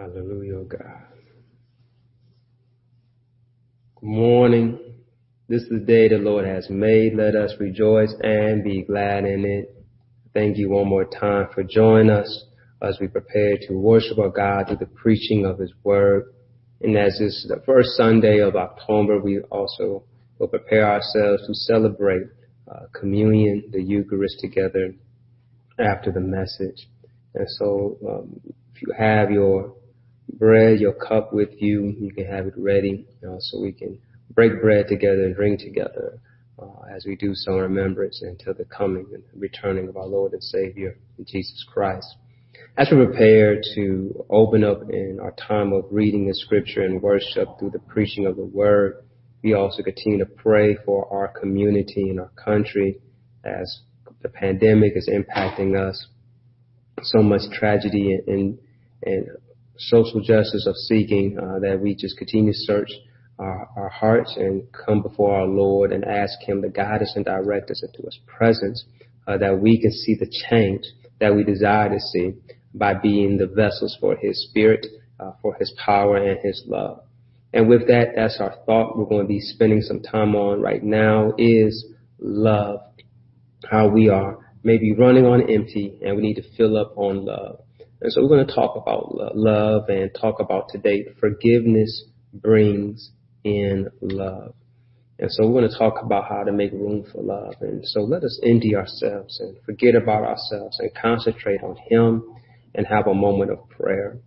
Hallelujah, God. Good morning. This is the day the Lord has made. Let us rejoice and be glad in it. Thank you one more time for joining us as we prepare to worship our God through the preaching of His Word. And as this is the first Sunday of October, we also will prepare ourselves to celebrate uh, communion, the Eucharist together after the message. And so, um, if you have your bread, your cup with you. You can have it ready so we can break bread together and drink together uh, as we do so in remembrance until the coming and returning of our Lord and Savior, Jesus Christ. As we prepare to open up in our time of reading the scripture and worship through the preaching of the word, we also continue to pray for our community and our country as the pandemic is impacting us. So much tragedy and, and social justice of seeking uh, that we just continue to search our, our, hearts and come before our Lord and ask Him to guide us and direct us into His presence, uh, that we can see the change that we desire to see by being the vessels for His Spirit, uh, for His power and His love. And with that, that's our thought we're going to be spending some time on right now is love. How we are maybe running on empty and we need to fill up on love. And so we're going to talk about love and talk about today forgiveness brings in love. And so we're going to talk about how to make room for love. And so let us empty ourselves and forget about ourselves and concentrate on Him and have a moment of prayer.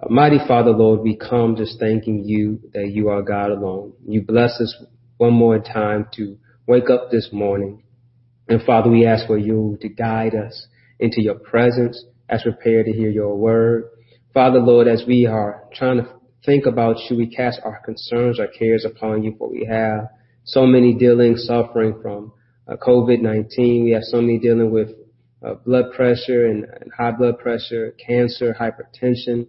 Uh, mighty Father, Lord, we come just thanking you that you are God alone. You bless us one more time to wake up this morning. And Father, we ask for you to guide us into your presence as prepared to hear your word. Father, Lord, as we are trying to think about you, we cast our concerns, our cares upon you, for we have so many dealing, suffering from uh, COVID-19. We have so many dealing with uh, blood pressure and, and high blood pressure, cancer, hypertension.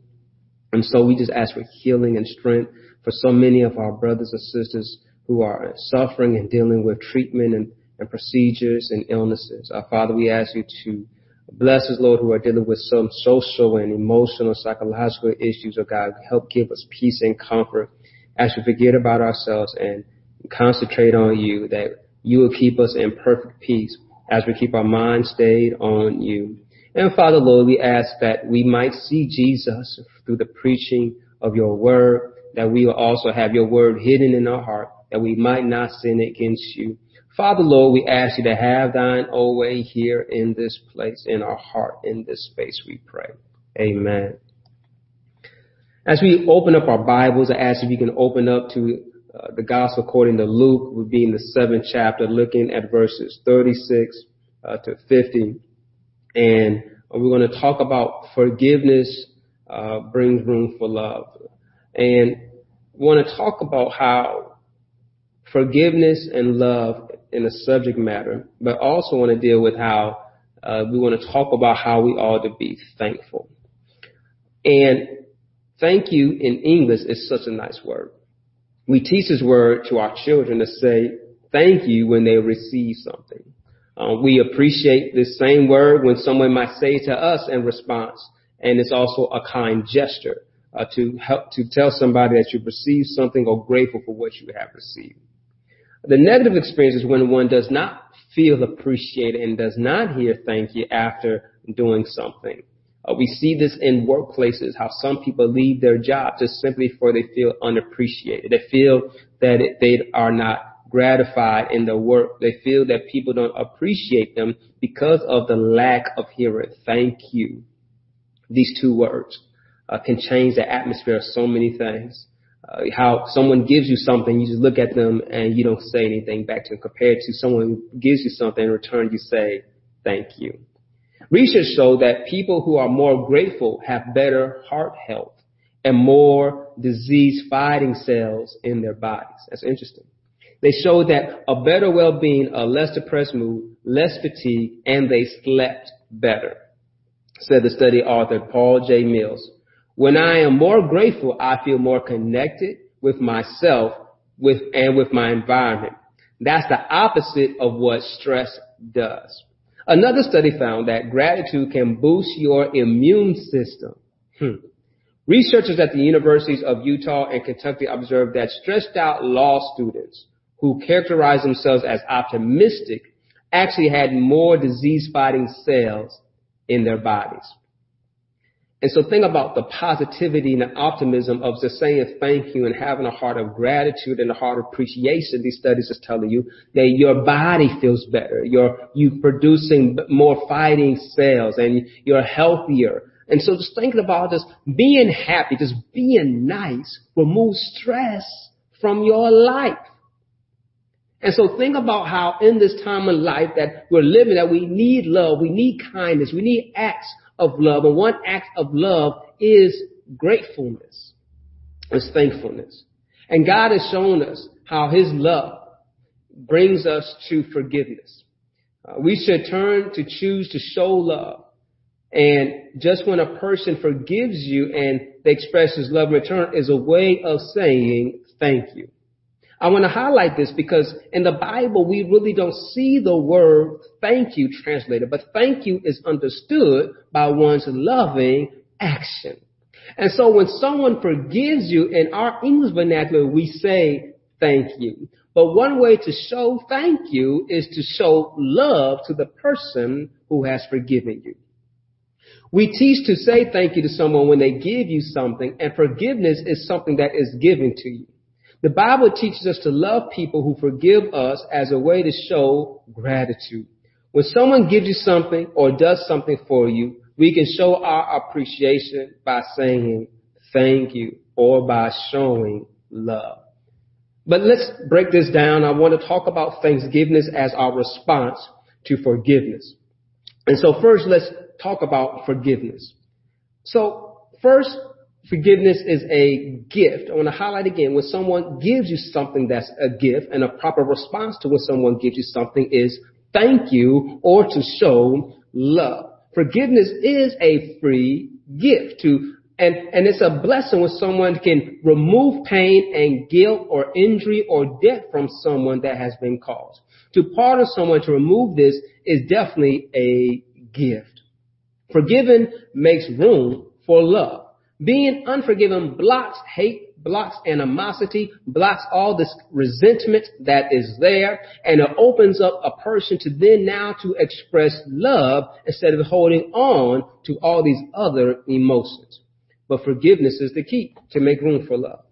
And so we just ask for healing and strength for so many of our brothers and sisters who are suffering and dealing with treatment and, and procedures and illnesses. Our Father, we ask you to Bless us, Lord, who are dealing with some social and emotional, psychological issues, oh God. Help give us peace and comfort as we forget about ourselves and concentrate on you, that you will keep us in perfect peace as we keep our minds stayed on you. And Father, Lord, we ask that we might see Jesus through the preaching of your word, that we will also have your word hidden in our heart, that we might not sin against you. Father, Lord, we ask you to have thine own way here in this place, in our heart, in this space, we pray. Amen. As we open up our Bibles, I ask if you can open up to uh, the Gospel according to Luke, we'll be in the seventh chapter, looking at verses 36 uh, to 50. And we're going to talk about forgiveness uh, brings room for love. And want to talk about how forgiveness and love in the subject matter, but also want to deal with how uh, we want to talk about how we ought to be thankful. And thank you in English is such a nice word. We teach this word to our children to say thank you when they receive something. Uh, we appreciate this same word when someone might say to us in response, and it's also a kind gesture uh, to help to tell somebody that you've received something or grateful for what you have received. The negative experience is when one does not feel appreciated and does not hear thank you after doing something. Uh, we see this in workplaces, how some people leave their job just simply for they feel unappreciated. They feel that it, they are not gratified in their work. They feel that people don't appreciate them because of the lack of hearing thank you. These two words uh, can change the atmosphere of so many things Uh, how someone gives you something, you just look at them and you don't say anything back to them compared to someone who gives you something in return, you say, thank you. Research showed that people who are more grateful have better heart health and more disease fighting cells in their bodies. That's interesting. They showed that a better well-being, a less depressed mood, less fatigue, and they slept better, said the study author Paul J. Mills. When I am more grateful, I feel more connected with myself with, and with my environment. That's the opposite of what stress does. Another study found that gratitude can boost your immune system. Hmm. Researchers at the universities of Utah and Kentucky observed that stressed out law students who characterized themselves as optimistic actually had more disease fighting cells in their bodies. And so think about the positivity and the optimism of just saying thank you and having a heart of gratitude and a heart of appreciation. These studies is telling you that your body feels better. You're, you producing more fighting cells and you're healthier. And so just thinking about just being happy, just being nice removes stress from your life. And so think about how in this time of life that we're living that we need love, we need kindness, we need acts of love. And one act of love is gratefulness. is thankfulness. And God has shown us how his love brings us to forgiveness. Uh, we should turn to choose to show love. And just when a person forgives you and they express his love in return is a way of saying thank you. I want to highlight this because in the Bible, we really don't see the word thank you translated, but thank you is understood by one's loving action. And so when someone forgives you in our English vernacular, we say thank you. But one way to show thank you is to show love to the person who has forgiven you. We teach to say thank you to someone when they give you something, and forgiveness is something that is given to you. The Bible teaches us to love people who forgive us as a way to show gratitude. When someone gives you something or does something for you, we can show our appreciation by saying thank you or by showing love. But let's break this down. I want to talk about thanksgiving as our response to forgiveness. And so first, let's talk about forgiveness. So first, Forgiveness is a gift. I want to highlight again, when someone gives you something that's a gift and a proper response to when someone gives you something is thank you or to show love. Forgiveness is a free gift to, and, and it's a blessing when someone can remove pain and guilt or injury or death from someone that has been caused. To pardon someone, to remove this is definitely a gift. Forgiven makes room for love. Being unforgiven blocks hate, blocks animosity, blocks all this resentment that is there, and it opens up a person to then now to express love instead of holding on to all these other emotions. But forgiveness is the key to make room for love.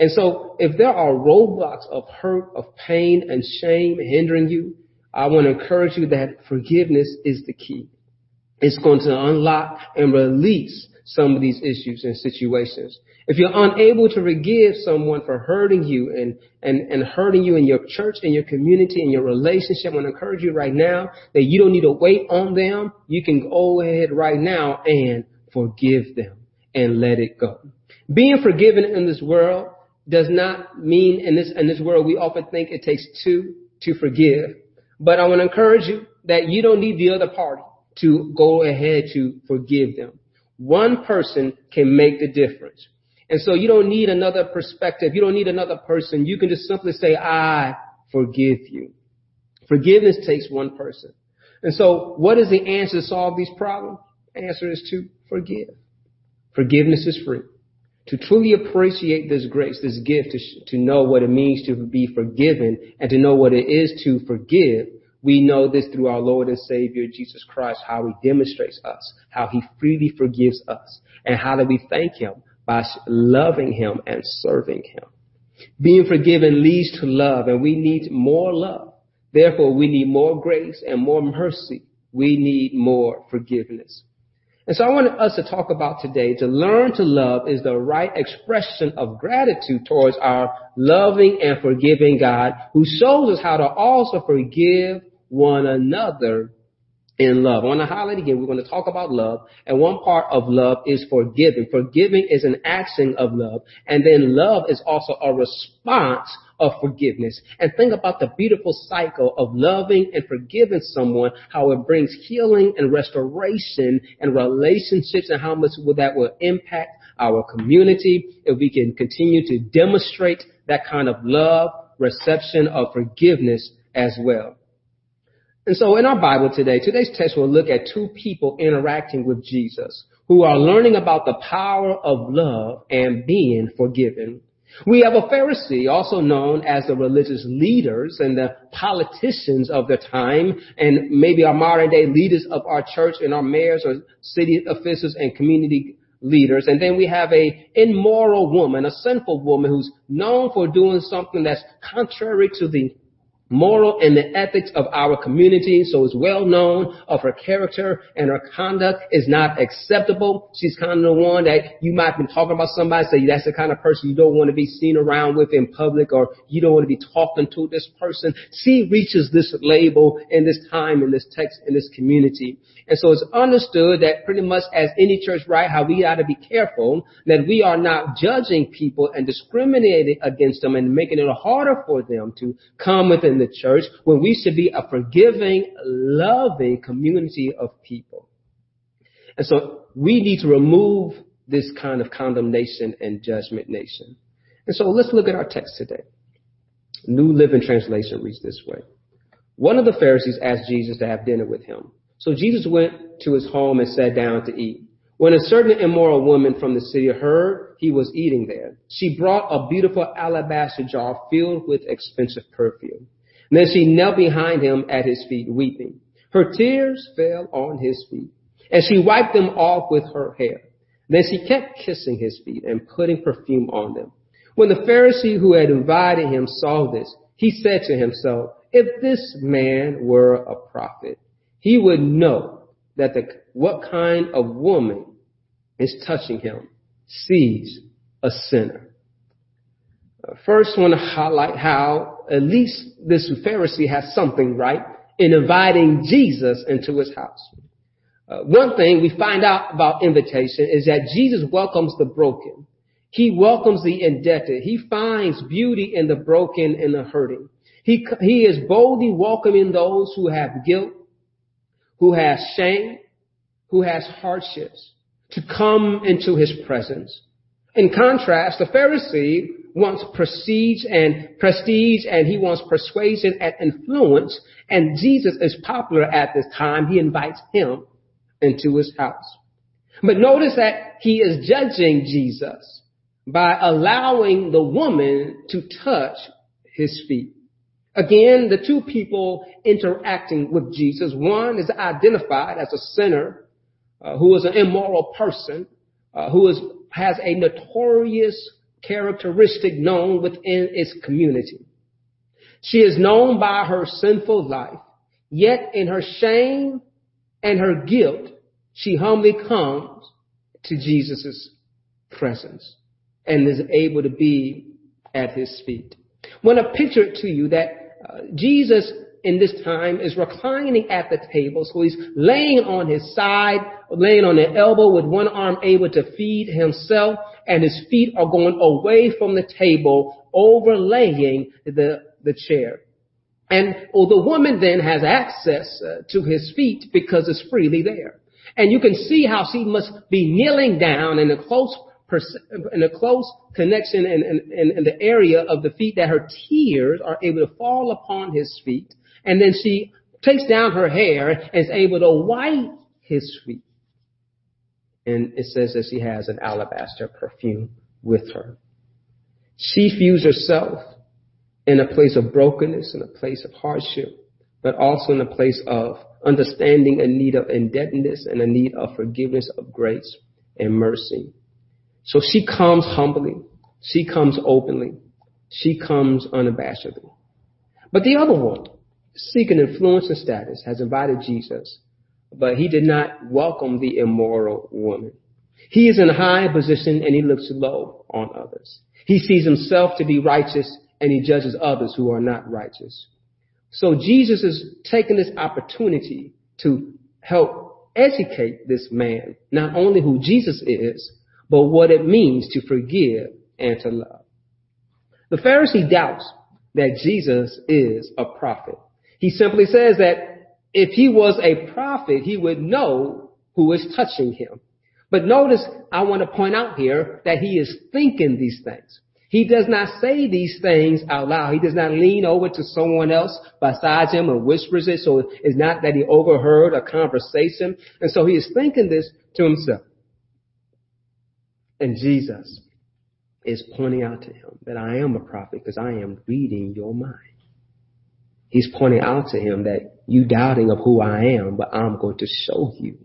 And so if there are roadblocks of hurt, of pain and shame hindering you, I want to encourage you that forgiveness is the key. It's going to unlock and release some of these issues and situations. If you're unable to forgive someone for hurting you and, and, and hurting you in your church, in your community, in your relationship, I want to encourage you right now that you don't need to wait on them. You can go ahead right now and forgive them and let it go. Being forgiven in this world does not mean in this, in this world we often think it takes two to forgive. But I want to encourage you that you don't need the other party to go ahead to forgive them. One person can make the difference. And so you don't need another perspective. You don't need another person. You can just simply say, I forgive you. Forgiveness takes one person. And so what is the answer to solve these problems? The answer is to forgive. Forgiveness is free. To truly appreciate this grace, this gift, to, to know what it means to be forgiven and to know what it is to forgive, we know this through our Lord and Savior Jesus Christ, how he demonstrates us, how he freely forgives us, and how do we thank him? By loving him and serving him. Being forgiven leads to love, and we need more love. Therefore, we need more grace and more mercy. We need more forgiveness. And so I want us to talk about today, to learn to love is the right expression of gratitude towards our loving and forgiving God who shows us how to also forgive one another in love. I want to highlight again, we're going to talk about love, and one part of love is forgiving. Forgiving is an action of love, and then love is also a response of forgiveness. And think about the beautiful cycle of loving and forgiving someone, how it brings healing and restoration and relationships, and how much that will impact our community if we can continue to demonstrate that kind of love, reception of forgiveness as well. And so in our Bible today, today's text will look at two people interacting with Jesus who are learning about the power of love and being forgiven. We have a Pharisee, also known as the religious leaders and the politicians of the time, and maybe our modern day leaders of our church and our mayors or city officials and community leaders. And then we have a immoral woman, a sinful woman who's known for doing something that's contrary to the moral and the ethics of our community. So it's well known of her character and her conduct is not acceptable. She's kind of the one that you might have been talking about somebody, say that's the kind of person you don't want to be seen around with in public or you don't want to be talking to this person. She reaches this label in this time, in this text, in this community. And so it's understood that pretty much as any church, right, how we ought to be careful that we are not judging people and discriminating against them and making it harder for them to come within the church when we should be a forgiving, loving community of people. And so we need to remove this kind of condemnation and judgment nation. And so let's look at our text today. New Living Translation reads this way. One of the Pharisees asked Jesus to have dinner with him. So Jesus went to his home and sat down to eat. When a certain immoral woman from the city heard he was eating there, she brought a beautiful alabaster jar filled with expensive perfume. Then she knelt behind him at his feet, weeping. Her tears fell on his feet, and she wiped them off with her hair. Then she kept kissing his feet and putting perfume on them. When the Pharisee who had invited him saw this, he said to himself, if this man were a prophet, he would know that the, what kind of woman is touching him, sees a sinner. Uh, first, I want to highlight how at least this Pharisee has something right in inviting Jesus into his house. Uh, one thing we find out about invitation is that Jesus welcomes the broken. He welcomes the indebted. He finds beauty in the broken and the hurting. He, he is boldly welcoming those who have guilt, who has shame, who has hardships to come into his presence. In contrast, the Pharisee wants prestige and prestige and he wants persuasion and influence. And Jesus is popular at this time. He invites him into his house. But notice that he is judging Jesus by allowing the woman to touch his feet. Again, the two people interacting with Jesus, one is identified as a sinner uh, who is an immoral person, uh, who is, has a notorious characteristic known within its community. She is known by her sinful life, yet in her shame and her guilt, she humbly comes to Jesus' presence and is able to be at his feet. I want to picture it to you that uh, Jesus in this time is reclining at the table. So he's laying on his side, laying on an elbow with one arm able to feed himself and his feet are going away from the table, overlaying the, the chair. And well, the woman then has access uh, to his feet because it's freely there. And you can see how she must be kneeling down in a close in a close connection in, in, in, the area of the feet that her tears are able to fall upon his feet. And then she takes down her hair and is able to wipe his feet. And it says that she has an alabaster perfume with her. She views herself in a place of brokenness, in a place of hardship, but also in a place of understanding a need of indebtedness and a need of forgiveness of grace and mercy. So she comes humbly. She comes openly. She comes unabashedly. But the other one, seeking influence and status, has invited Jesus, but he did not welcome the immoral woman. He is in a high position and he looks low on others. He sees himself to be righteous and he judges others who are not righteous. So Jesus is taking this opportunity to help educate this man, not only who Jesus is, but what it means to forgive and to love. The Pharisee doubts that Jesus is a prophet. He simply says that if he was a prophet, he would know who is touching him. But notice, I want to point out here that he is thinking these things. He does not say these things out loud. He does not lean over to someone else besides him and whispers it. So it's not that he overheard a conversation. And so he is thinking this to himself. And Jesus is pointing out to him that I am a prophet because I am reading your mind. He's pointing out to him that you doubting of who I am, but I'm going to show you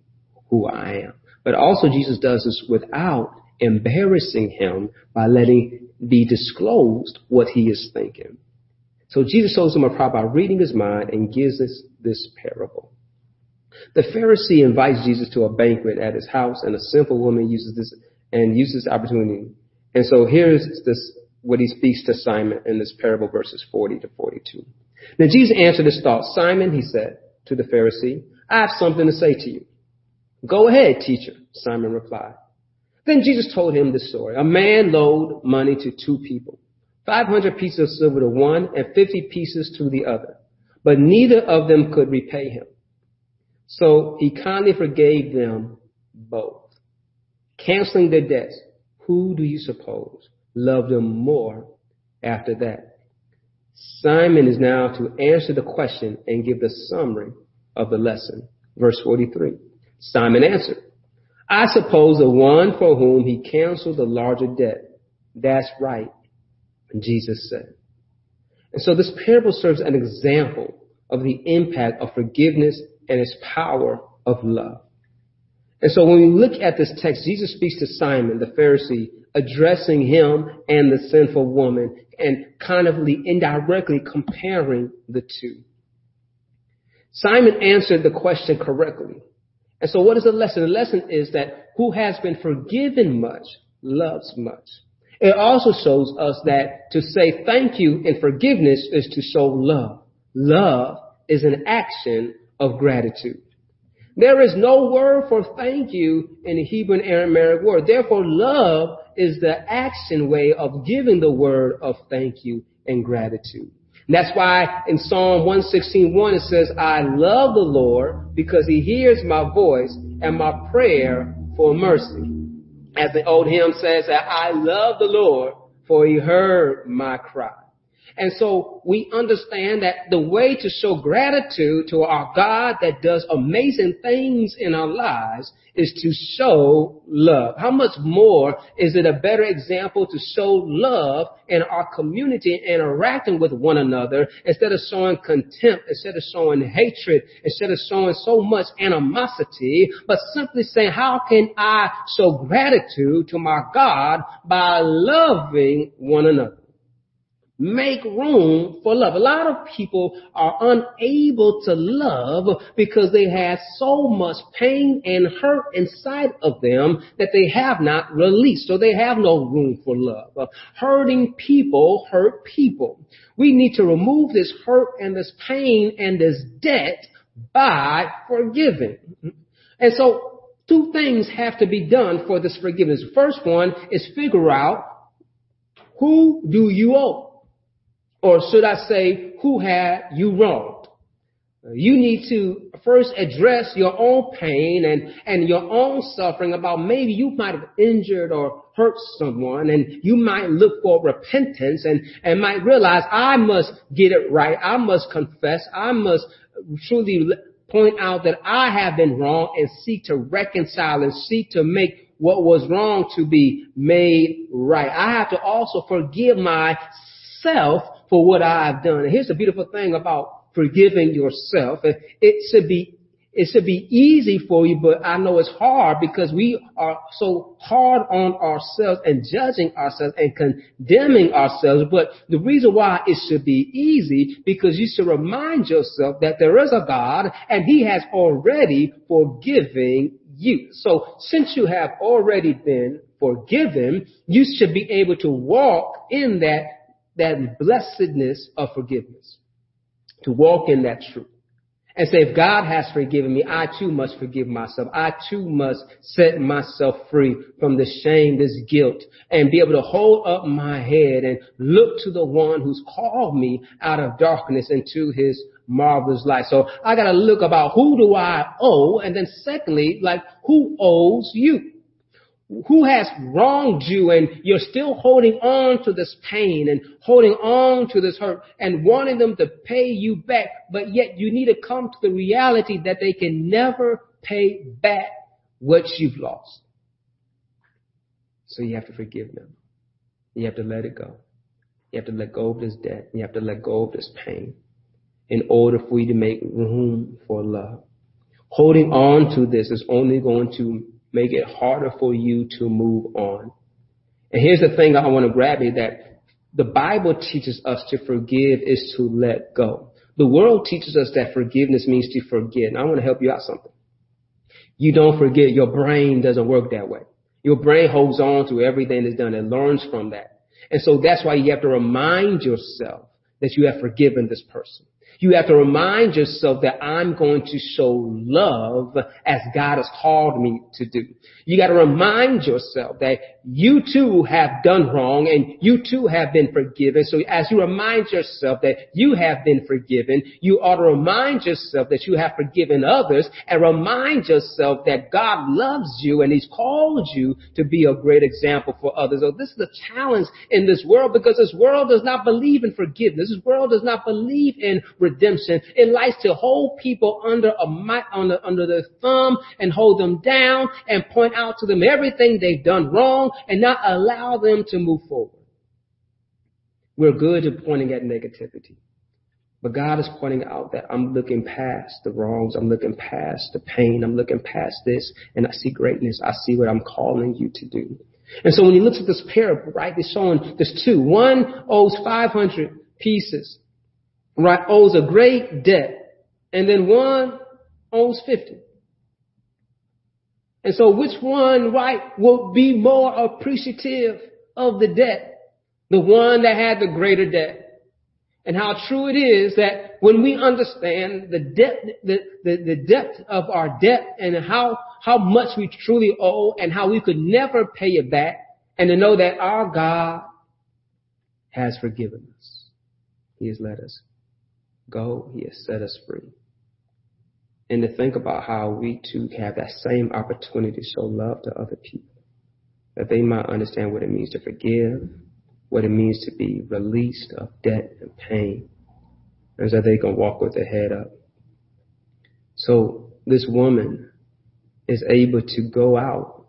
who I am. But also Jesus does this without embarrassing him by letting be disclosed what he is thinking. So Jesus shows him a prophet by reading his mind and gives us this parable. The Pharisee invites Jesus to a banquet at his house and a simple woman uses this and uses this opportunity. And so here's this, what he speaks to Simon in this parable verses 40 to 42. Now Jesus answered his thought. Simon, he said to the Pharisee, I have something to say to you. Go ahead, teacher, Simon replied. Then Jesus told him this story. A man loaned money to two people, 500 pieces of silver to one and 50 pieces to the other, but neither of them could repay him. So he kindly forgave them both, canceling their debts. Who do you suppose loved them more after that? Simon is now to answer the question and give the summary of the lesson. Verse 43. Simon answered, I suppose the one for whom he canceled the larger debt. That's right, Jesus said. And so this parable serves an example of the impact of forgiveness and its power of love. And so when we look at this text, Jesus speaks to Simon, the Pharisee, addressing him and the sinful woman and kind of indirectly comparing the two. Simon answered the question correctly. And so what is the lesson? The lesson is that who has been forgiven much loves much. It also shows us that to say thank you in forgiveness is to show love. Love is an action of gratitude. There is no word for thank you in the Hebrew and Aramaic word. Therefore, love is the action way of giving the word of thank you and gratitude. And that's why in Psalm 116.1 it says, I love the Lord because he hears my voice and my prayer for mercy. As the old hymn says, I love the Lord for he heard my cry. And so we understand that the way to show gratitude to our God that does amazing things in our lives is to show love. How much more is it a better example to show love in our community and interacting with one another instead of showing contempt, instead of showing hatred, instead of showing so much animosity, but simply saying, how can I show gratitude to my God by loving one another? Make room for love. A lot of people are unable to love because they have so much pain and hurt inside of them that they have not released. So they have no room for love. Hurting people hurt people. We need to remove this hurt and this pain and this debt by forgiving. And so two things have to be done for this forgiveness. First one is figure out who do you owe? Or should I say, who had you wronged? You need to first address your own pain and, and your own suffering about maybe you might have injured or hurt someone and you might look for repentance and, and might realize I must get it right. I must confess. I must truly point out that I have been wrong and seek to reconcile and seek to make what was wrong to be made right. I have to also forgive myself for what I've done. And here's the beautiful thing about forgiving yourself. It should be it should be easy for you, but I know it's hard because we are so hard on ourselves and judging ourselves and condemning ourselves. But the reason why it should be easy because you should remind yourself that there is a God and he has already forgiven you. So since you have already been forgiven, you should be able to walk in that that blessedness of forgiveness, to walk in that truth. And say, if God has forgiven me, I too must forgive myself. I too must set myself free from the shame, this guilt, and be able to hold up my head and look to the one who's called me out of darkness into his marvelous light. So I gotta look about who do I owe, and then secondly, like who owes you? Who has wronged you and you're still holding on to this pain and holding on to this hurt and wanting them to pay you back, but yet you need to come to the reality that they can never pay back what you've lost. So you have to forgive them. You have to let it go. You have to let go of this debt. You have to let go of this pain in order for you to make room for love. Holding on to this is only going to make it harder for you to move on. And here's the thing I want to grab you that the Bible teaches us to forgive is to let go. The world teaches us that forgiveness means to forget. And I want to help you out something. You don't forget. Your brain doesn't work that way. Your brain holds on to everything that's done and learns from that. And so that's why you have to remind yourself that you have forgiven this person. You have to remind yourself that I'm going to show love as God has called me to do. You got to remind yourself that you too have done wrong and you too have been forgiven. So as you remind yourself that you have been forgiven, you ought to remind yourself that you have forgiven others and remind yourself that God loves you and He's called you to be a great example for others. So this is the challenge in this world because this world does not believe in forgiveness. This world does not believe in redemption. It likes to hold people under a under, under their thumb and hold them down and point out to them everything they've done wrong and not allow them to move forward. We're good at pointing at negativity. But God is pointing out that I'm looking past the wrongs. I'm looking past the pain. I'm looking past this and I see greatness. I see what I'm calling you to do. And so when he looks at this parable, right, they're showing there's two. One owes 500 pieces, right, owes a great debt. And then one owes 50. And so which one, right, will be more appreciative of the debt? The one that had the greater debt. And how true it is that when we understand the depth, the, the, the depth of our debt and how, how much we truly owe and how we could never pay it back and to know that our God has forgiven us. He has let us go. He has set us free and to think about how we too have that same opportunity to show love to other people, that they might understand what it means to forgive, what it means to be released of debt and pain, and so they can walk with their head up. So this woman is able to go out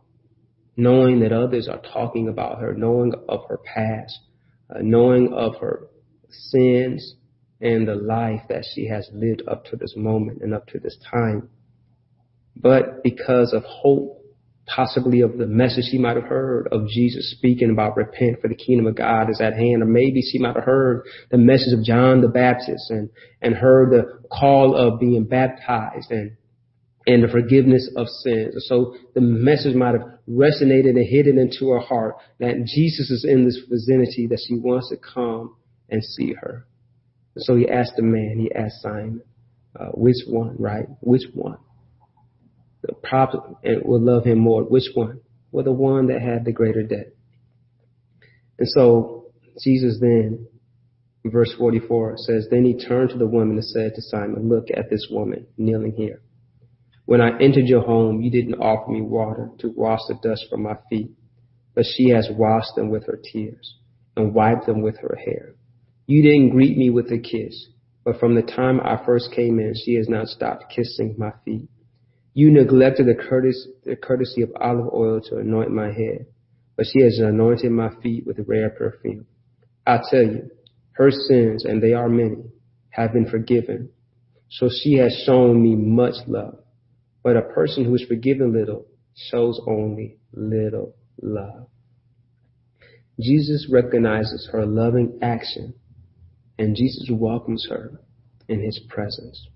knowing that others are talking about her, knowing of her past, uh, knowing of her sins, and the life that she has lived up to this moment and up to this time. But because of hope, possibly of the message she might have heard of Jesus speaking about repent for the kingdom of God is at hand, or maybe she might have heard the message of John the Baptist and, and heard the call of being baptized and and the forgiveness of sins. So the message might have resonated and it into her heart that Jesus is in this vicinity, that she wants to come and see her. So he asked the man, he asked Simon, uh, which one, right? Which one? The prophet will love him more. Which one? Well, the one that had the greater debt. And so Jesus then, verse 44 says, Then he turned to the woman and said to Simon, Look at this woman kneeling here. When I entered your home, you didn't offer me water to wash the dust from my feet, but she has washed them with her tears and wiped them with her hair. You didn't greet me with a kiss, but from the time I first came in, she has not stopped kissing my feet. You neglected the courtesy, the courtesy of olive oil to anoint my head, but she has anointed my feet with rare perfume. I tell you, her sins, and they are many, have been forgiven. So she has shown me much love. But a person who is forgiven little shows only little love. Jesus recognizes her loving action and Jesus welcomes her in his presence.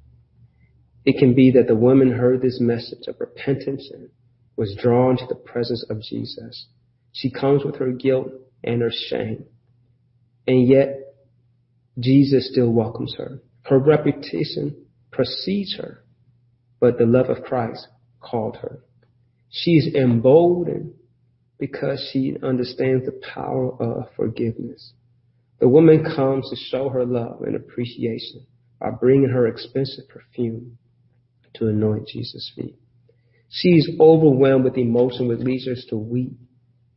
It can be that the woman heard this message of repentance and was drawn to the presence of Jesus. She comes with her guilt and her shame. And yet, Jesus still welcomes her. Her reputation precedes her, but the love of Christ called her. She is emboldened because she understands the power of forgiveness. The woman comes to show her love and appreciation by bringing her expensive perfume to anoint Jesus' feet. She is overwhelmed with emotion, with leisures to weep,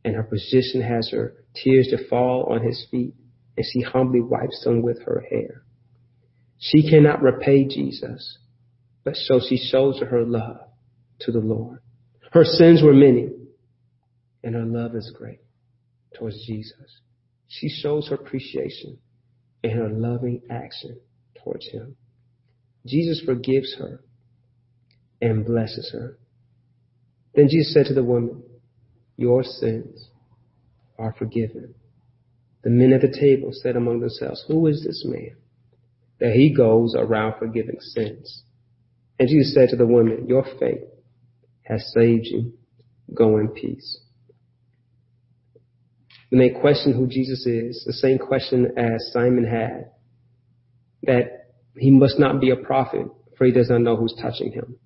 and her position has her tears to fall on his feet, and she humbly wipes them with her hair. She cannot repay Jesus, but so she shows her love to the Lord. Her sins were many, and her love is great towards Jesus. She shows her appreciation in her loving action towards him. Jesus forgives her and blesses her. Then Jesus said to the woman, Your sins are forgiven. The men at the table said among themselves, Who is this man that he goes around forgiving sins? And Jesus said to the woman, Your faith has saved you. Go in peace. When they question who Jesus is, the same question as Simon had, that he must not be a prophet, for he does not know who's touching him.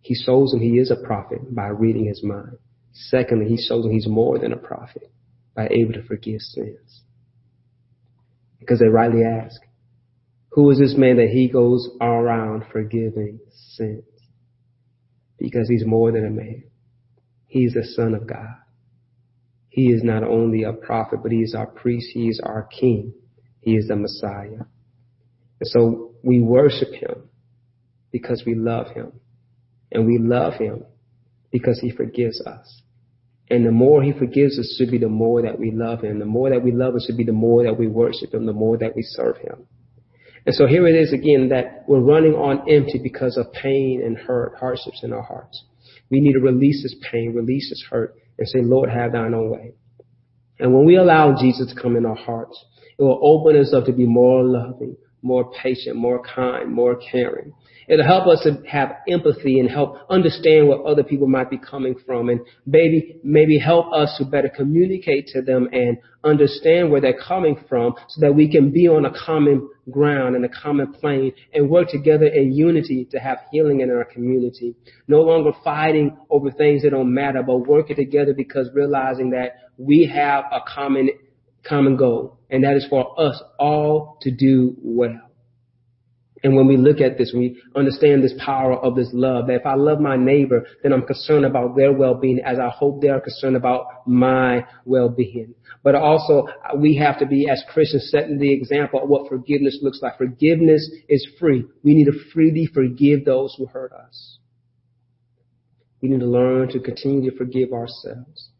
He shows him he is a prophet by reading his mind. Secondly, he shows him he's more than a prophet by able to forgive sins. Because they rightly ask, who is this man that he goes around forgiving sins? Because he's more than a man. He's the son of God. He is not only a prophet, but he is our priest. He is our king. He is the Messiah. And so we worship him because we love him. And we love him because he forgives us. And the more he forgives us should be the more that we love him. The more that we love him should be the more that we worship him, the more that we serve him. And so here it is again that we're running on empty because of pain and hurt, hardships in our hearts. We need to release this pain, release this hurt, and say, Lord, have thine own way. And when we allow Jesus to come in our hearts, it will open us up to be more loving, more patient, more kind, more caring. It'll help us to have empathy and help understand what other people might be coming from and maybe, maybe help us to better communicate to them and understand where they're coming from so that we can be on a common ground and a common plane and work together in unity to have healing in our community. No longer fighting over things that don't matter, but working together because realizing that we have a common, common goal and that is for us all to do well. And when we look at this, we understand this power of this love, that if I love my neighbor, then I'm concerned about their well-being as I hope they are concerned about my well-being. But also, we have to be, as Christians, setting the example of what forgiveness looks like. Forgiveness is free. We need to freely forgive those who hurt us. We need to learn to continue to forgive ourselves.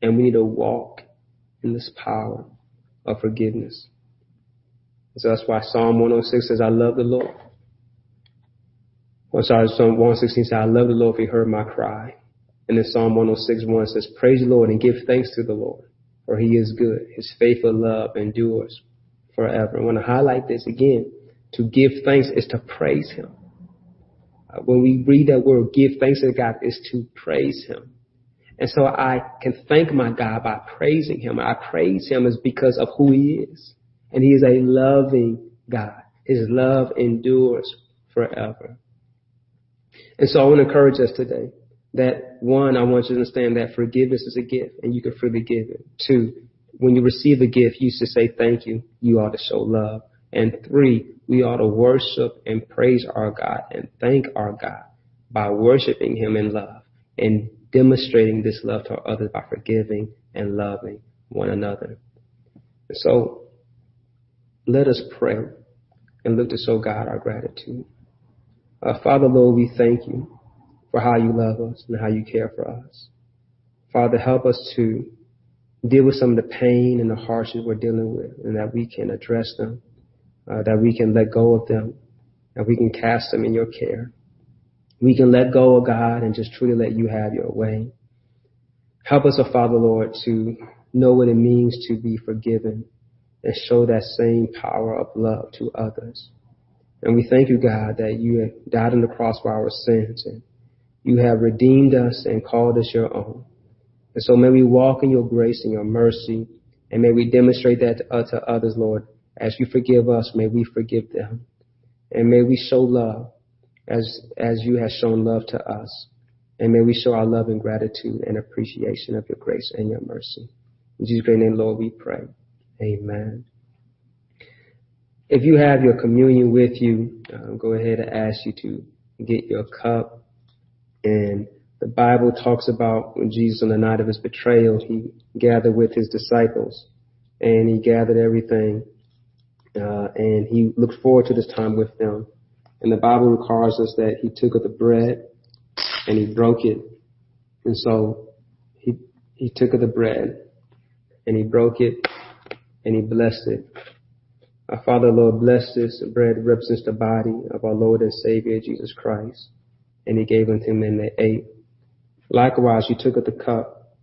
And we need to walk in this power of forgiveness. So that's why Psalm 106 says, I love the Lord. Or sorry, Psalm 116 says, I love the Lord if he heard my cry. And then Psalm 106 1 says, Praise the Lord and give thanks to the Lord, for he is good. His faithful love endures forever. I want to highlight this again. To give thanks is to praise him. When we read that word, give thanks to God, is to praise him. And so I can thank my God by praising him. I praise him is because of who he is. And he is a loving God. His love endures forever. And so I want to encourage us today that one, I want you to understand that forgiveness is a gift and you can freely give it. Two, when you receive a gift, you should say thank you. You ought to show love. And three, we ought to worship and praise our God and thank our God by worshiping him in love and demonstrating this love to others by forgiving and loving one another. So let us pray and look to show God our gratitude. Uh, Father, Lord, we thank you for how you love us and how you care for us. Father, help us to deal with some of the pain and the hardships we're dealing with and that we can address them, uh, that we can let go of them, that we can cast them in your care. We can let go of God and just truly let you have your way. Help us, oh Father, Lord, to know what it means to be forgiven and show that same power of love to others. And we thank you, God, that you died on the cross for our sins and you have redeemed us and called us your own. And so may we walk in your grace and your mercy and may we demonstrate that to others, Lord. As you forgive us, may we forgive them. And may we show love as, as you have shown love to us. And may we show our love and gratitude and appreciation of your grace and your mercy. In Jesus' great name, Lord, we pray. Amen. If you have your communion with you, uh, go ahead and ask you to get your cup. And the Bible talks about when Jesus on the night of his betrayal, he gathered with his disciples and he gathered everything. Uh, and he looked forward to this time with them. And the Bible records us that he took of the bread and he broke it. And so he he took of the bread and he broke it and he blessed it. Our Father, Lord, bless this bread represents the body of our Lord and Savior Jesus Christ. And he gave unto and they ate. Likewise, he took of the cup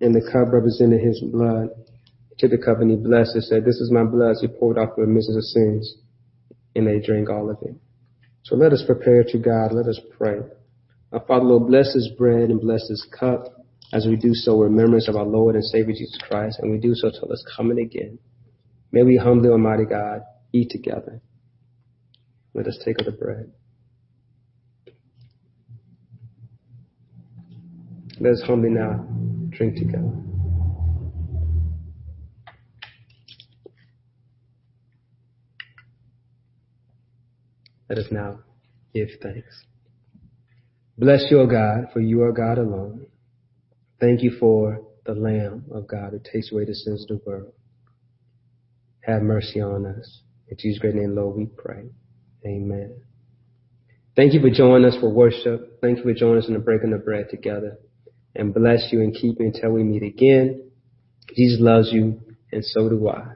and the cup represented his blood. He took the cup and he blessed it, said, this is my blood. He poured out for the remission of sins and they drink all of it. So let us prepare to God. Let us pray. Our Father, Lord, bless this bread and bless this cup as we do so remembrance of our Lord and Savior Jesus Christ, and we do so till His coming again. May we humbly, Almighty God, eat together. Let us take of the bread. Let us humbly now drink together. Let us now give thanks. Bless you, O God, for you are God alone. Thank you for the Lamb of God who takes away the sins of the world. Have mercy on us. In Jesus' great name, Lord, we pray. Amen. Thank you for joining us for worship. Thank you for joining us in the breaking of bread together. And bless you and keep you until we meet again. Jesus loves you, and so do I.